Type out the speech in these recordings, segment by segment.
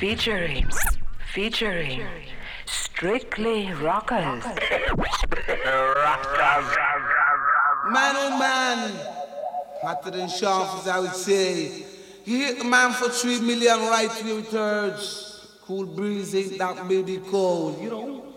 featuring featuring strictly rockers. rockers. Man oh man, hotter than sharp as I would say. You hit the man for three million right wing turds. Cool breeze ain't that baby cold, you know.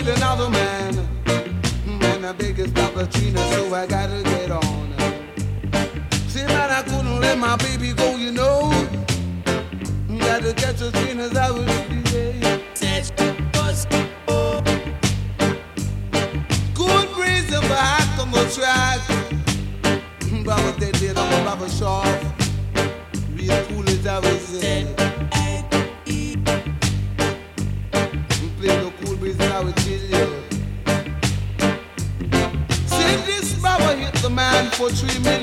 with another man. man the biggest opportunity, so I gotta get on. See, man, I couldn't let my baby go, you know. Gotta catch a train as I was Good reason for hacking the track. but what they did on the Baba Shaw.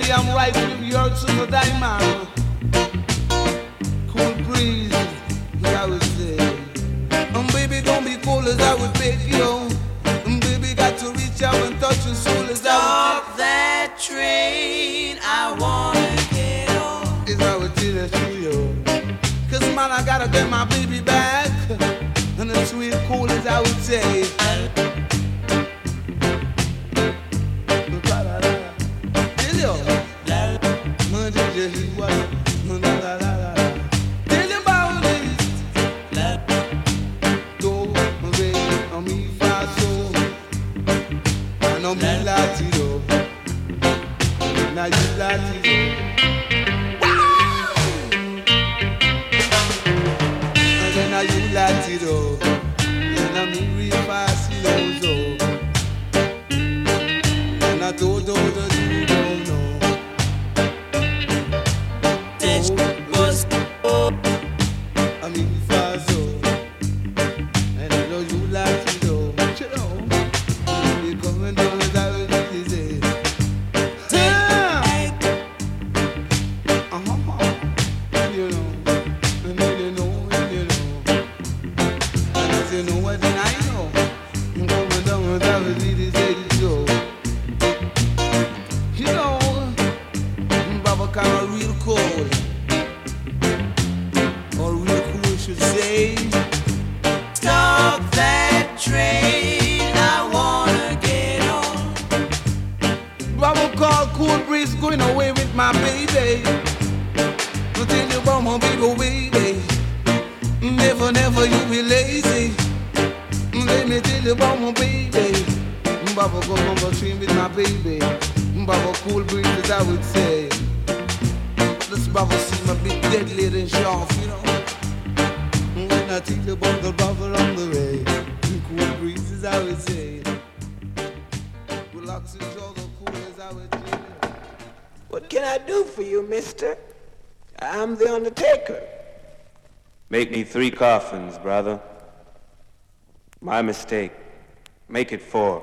I am rising in your earth to the diamond. three coffins, brother. My mistake. Make it four.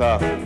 café.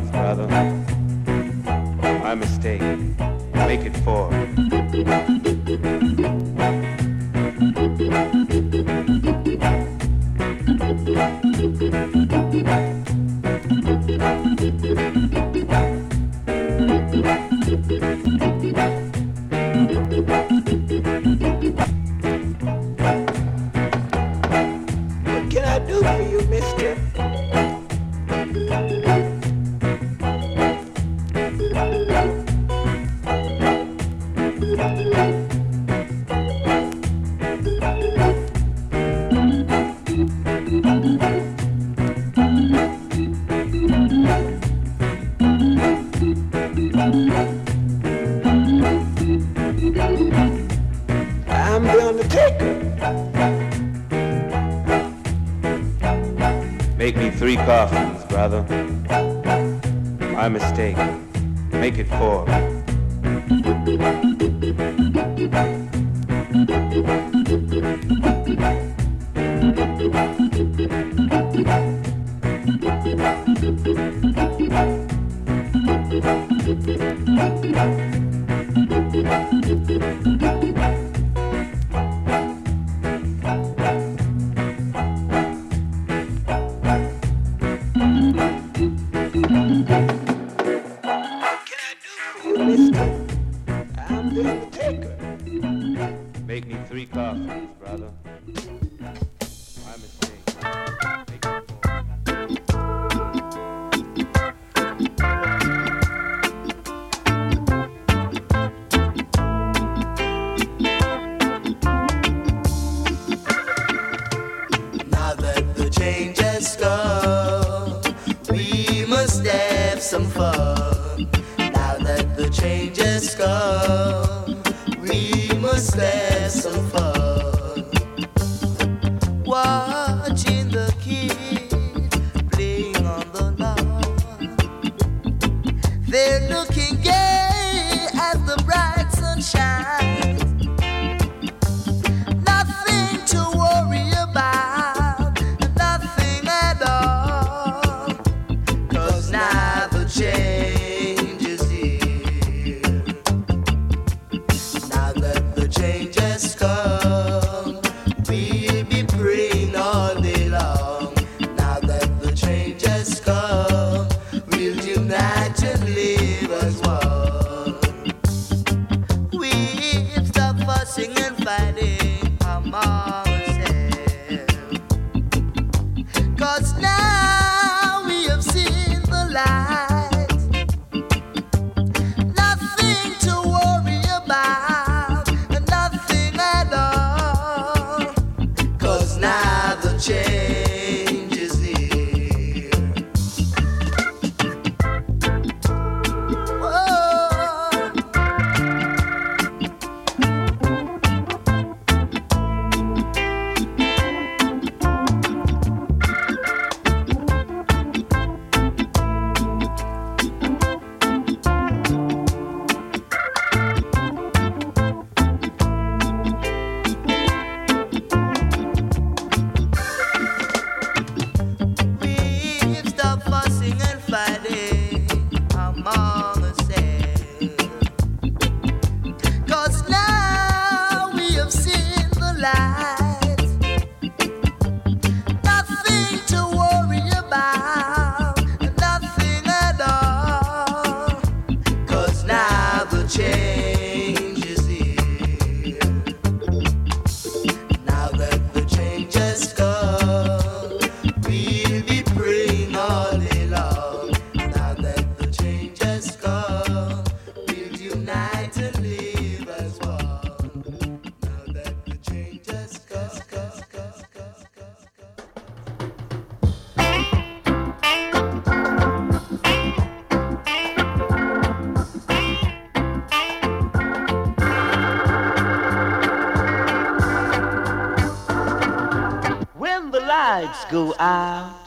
Go out,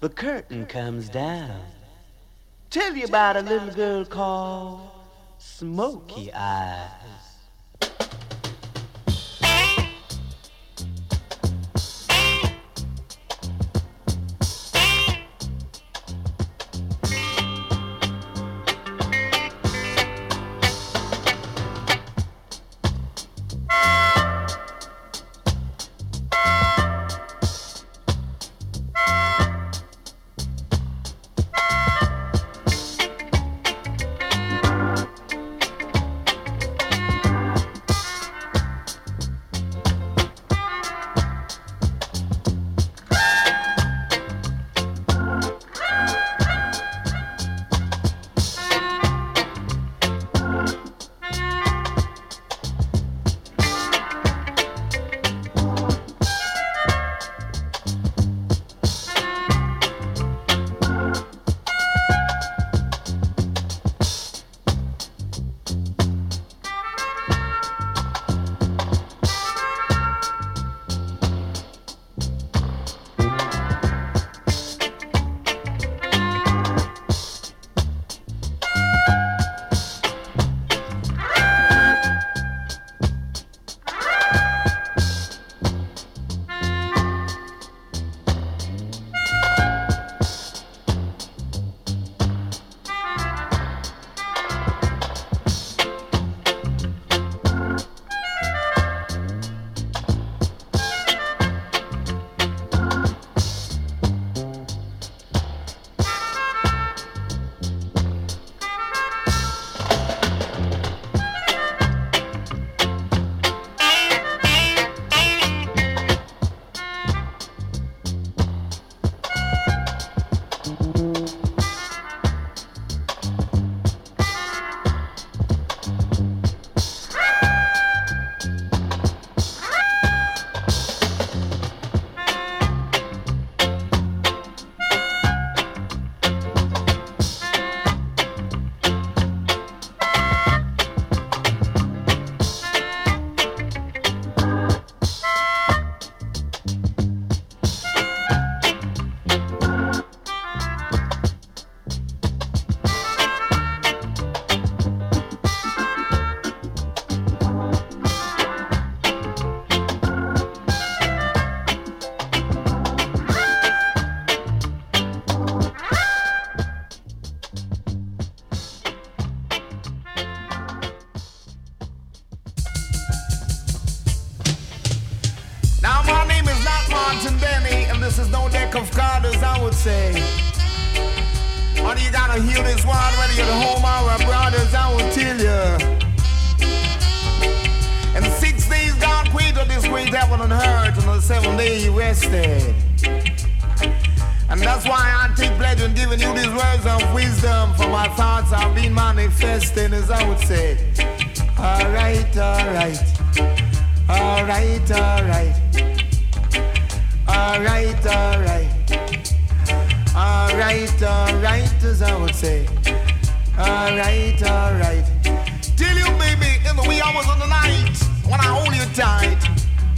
the curtain comes down. Tell you about a little girl called Smoky Eyes. Manifesting, as I would say. Alright, alright. Alright, alright. Alright, alright. Alright, alright, as I would say. Alright, alright. Tell you, baby, in the wee hours of the night, when I hold you tight,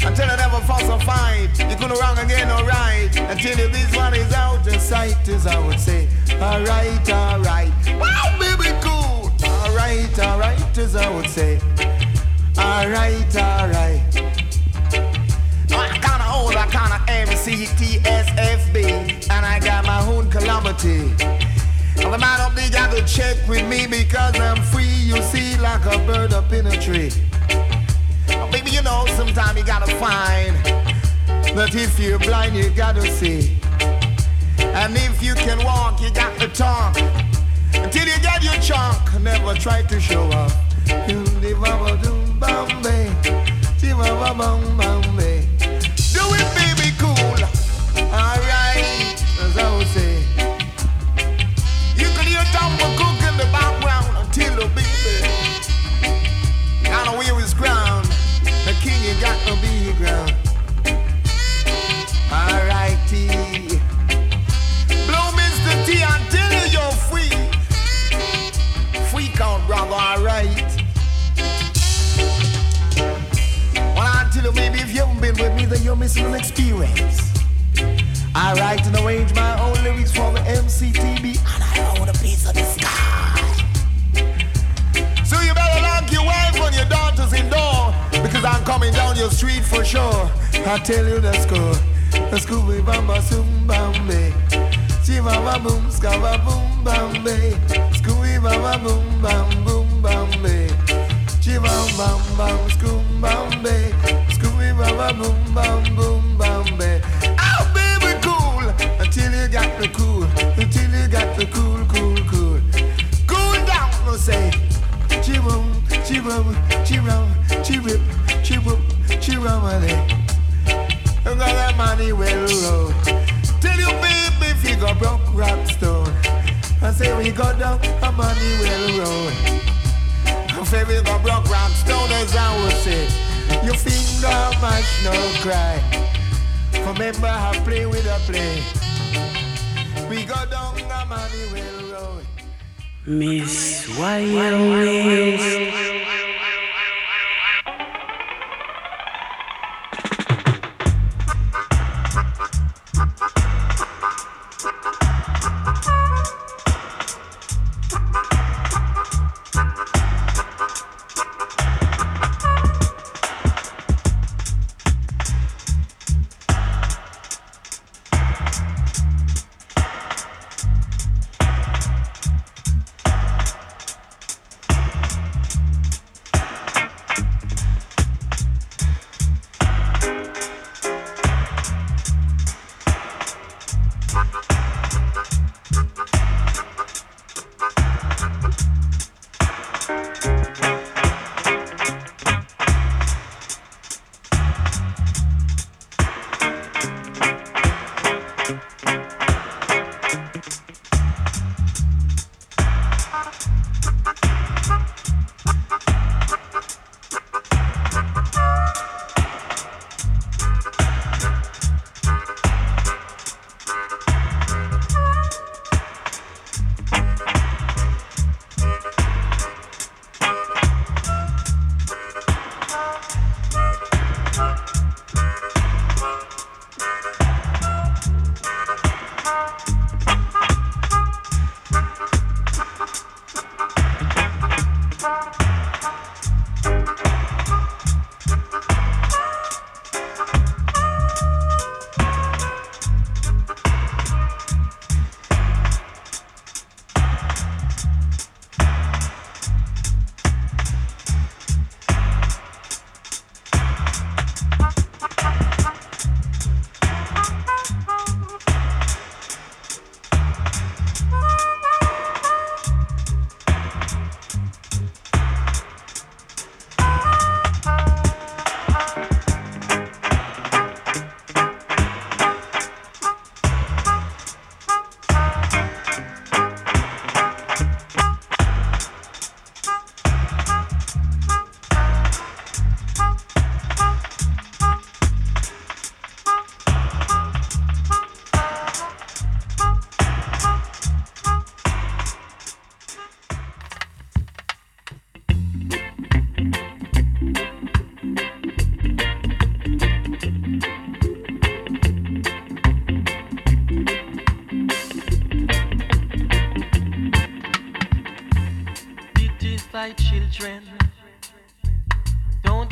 until I never fight, you couldn't wrong again, alright. Until this one is out of sight, as I would say. Alright, alright. Wow, baby, cool. Alright, alright, as I would say. Alright, alright. I kinda old, I kinda MCTSFB, and I got my own calamity. And the man up there got to check with me because I'm free, you see, like a bird up in a tree. Maybe you know, sometimes you gotta find that if you're blind, you gotta see. And if you can walk, you got to talk. Until you get your chunk, never try to show off. You live a Bombay, Bombay. Do an experience. I write and arrange my own lyrics for the MCTB, and I own a piece of the sky. So you better lock your wife and your daughters indoor, because I'm coming down your street for sure. I tell you the score. Scooby Bamba Zoom Bambe. Chiva Boom Scava Boom Bambe. Scooby Bamba Boom Bam Boom Bambe. Chiva Bam Bam Scoom Bambe. Scooby Boom Bam Boom Bambe. Oh baby cool until you got the cool. Until you got the cool, cool, cool. Cool down, no say. Chibum, chibum, chirum, chirip, chibum, chibip, chibup, chibamale. You got that money well roll. Tell you baby if you go broke rock stone. I say we go down, a money well oh. roll. I say we go broke rock stone as I would say. Your finger mash no cry. Remember I play with a play. We go down the money roll. Miss Wyoming.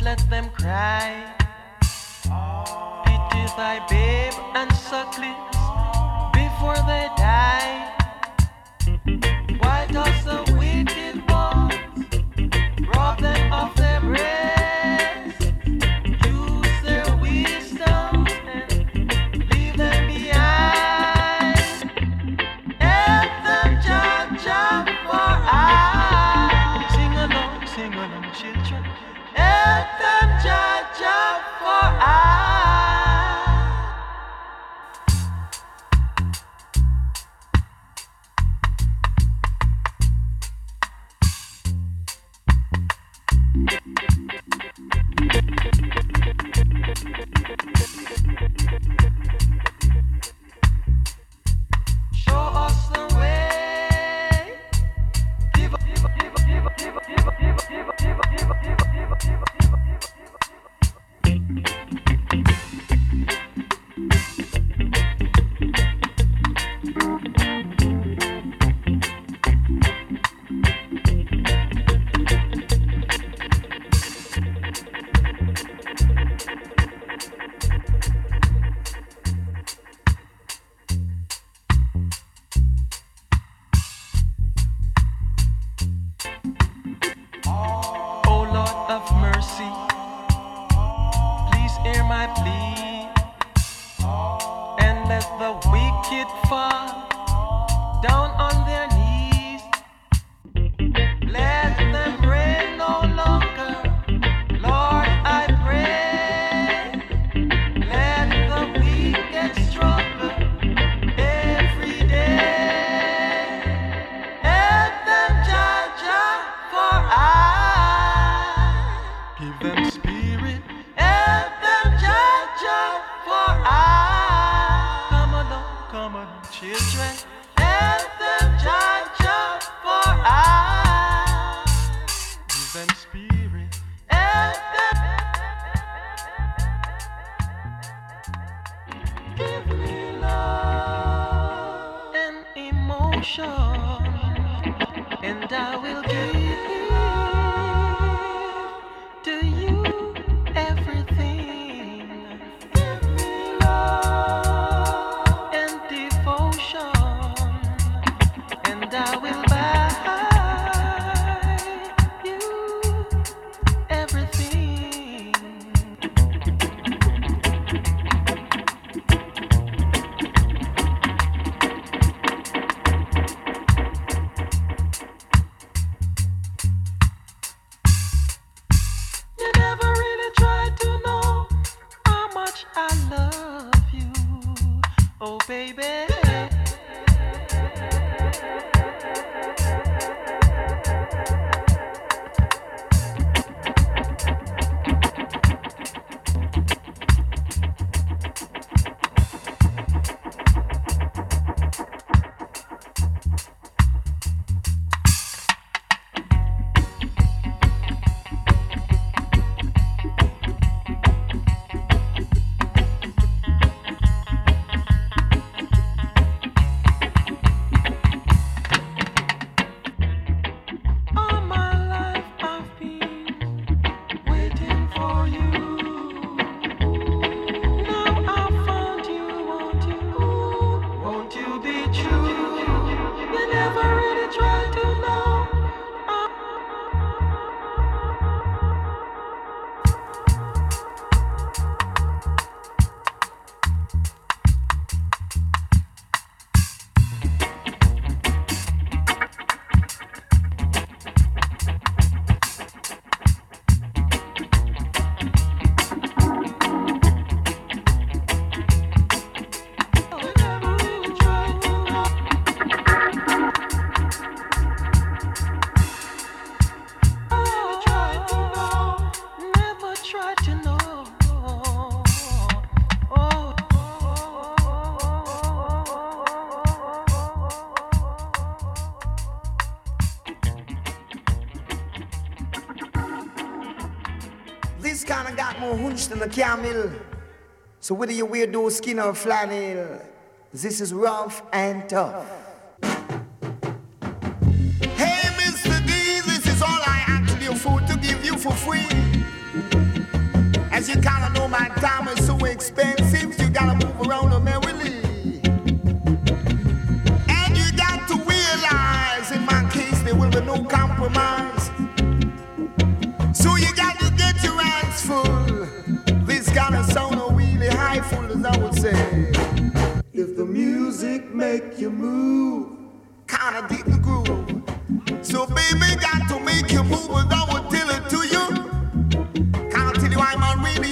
let them cry. Pity thy babe and sucklings before they die. a camel. So whether you wear those skin or flannel, this is rough and tough.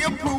I'm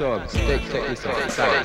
Bratogs, take, take this out. Sorry.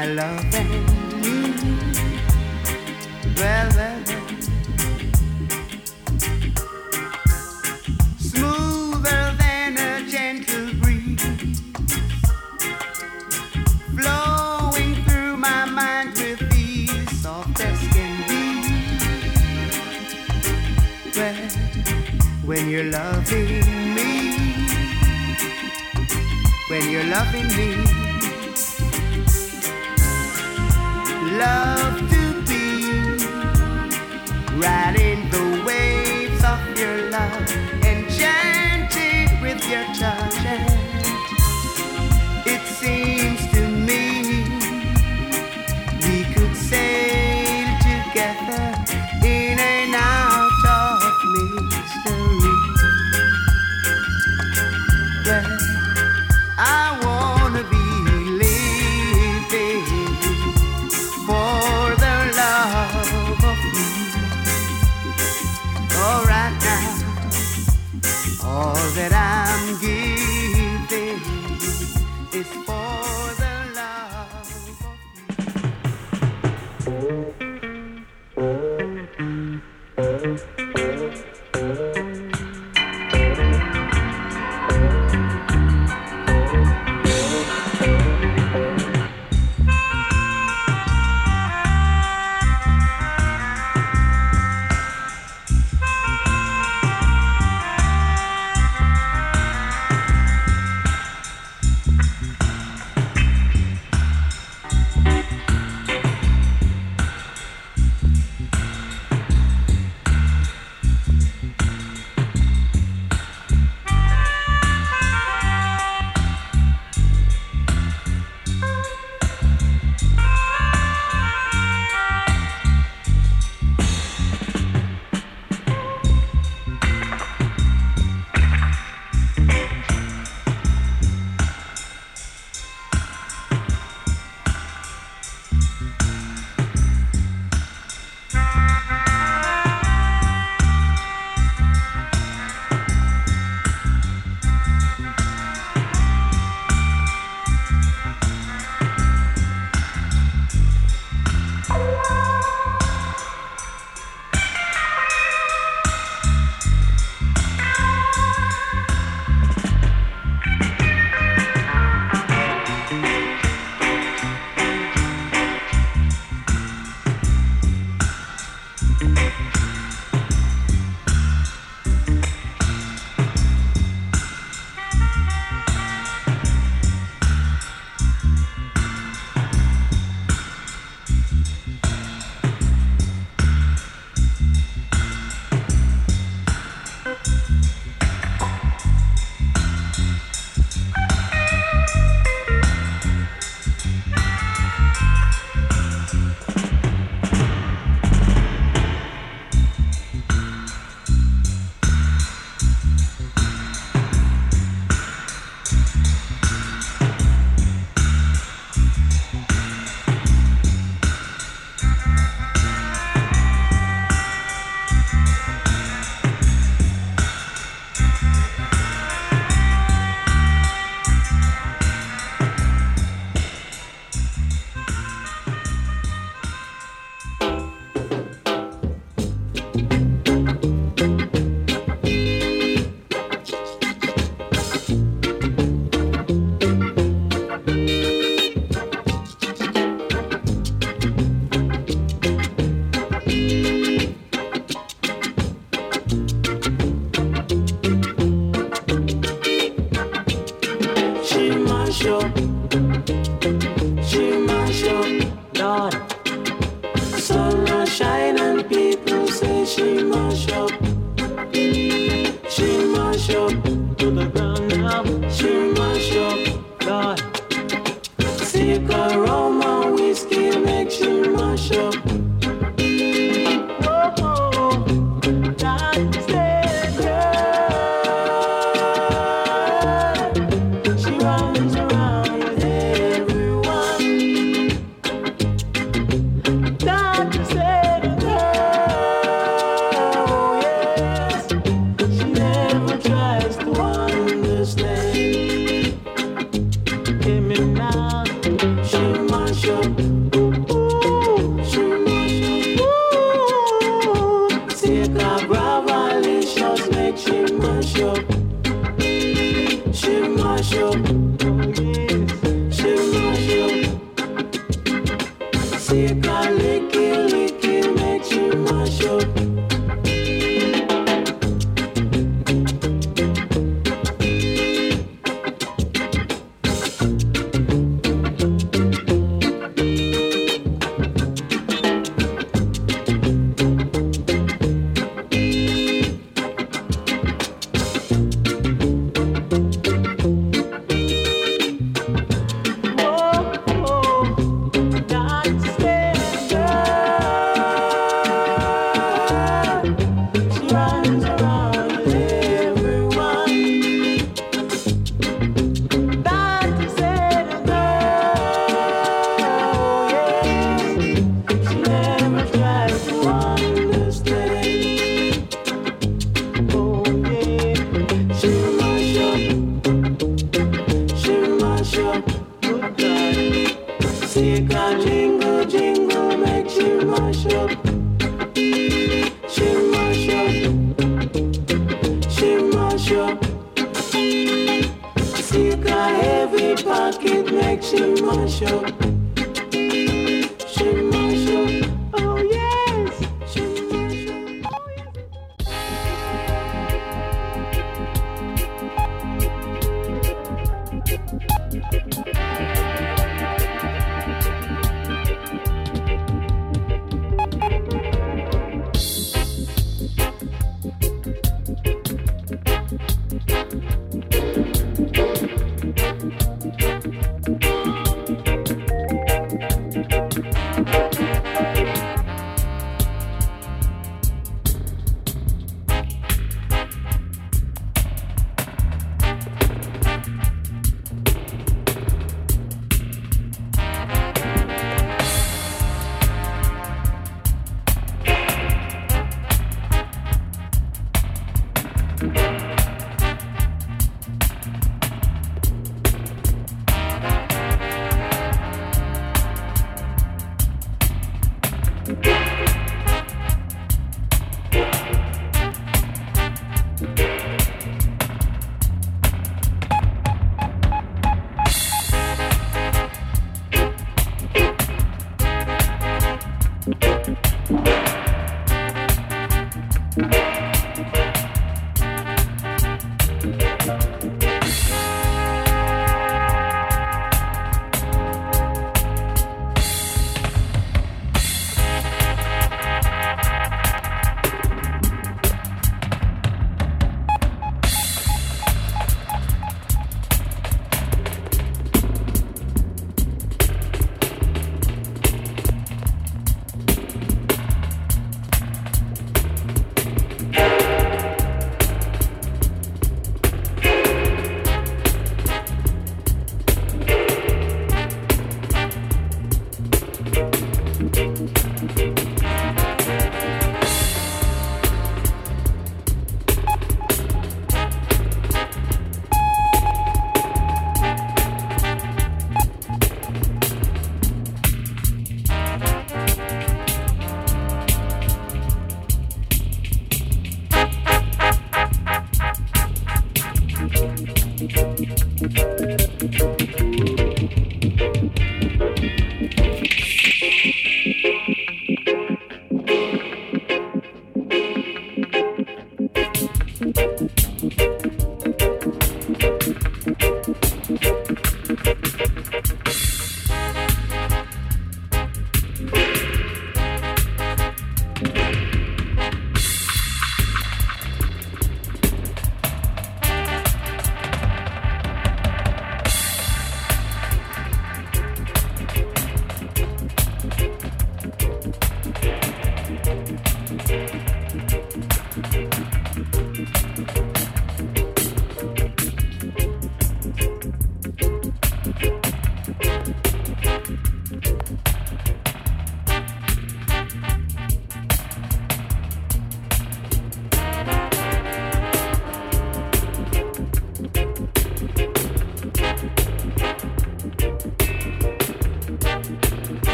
my loving. Mm-hmm. Well. Smoother than a gentle breeze, flowing through my mind with ease, soft as can be. Well, when you're loving me, when you're loving me. love to be riding the waves of your love, enchanted with your touch.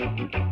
Musik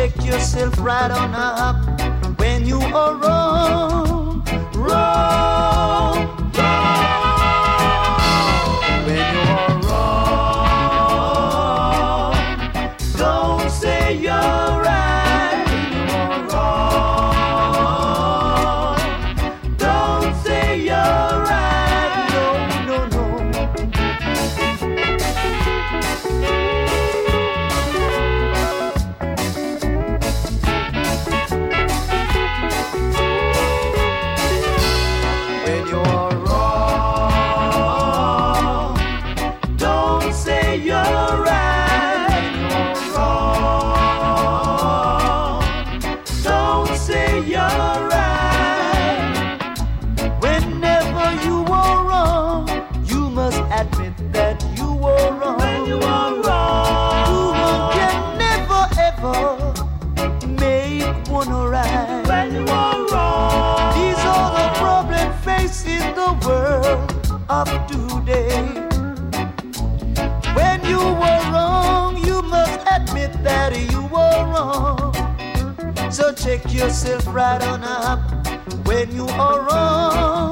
check yourself right on up when you are wrong. Wrong, yourself right on up when you are wrong.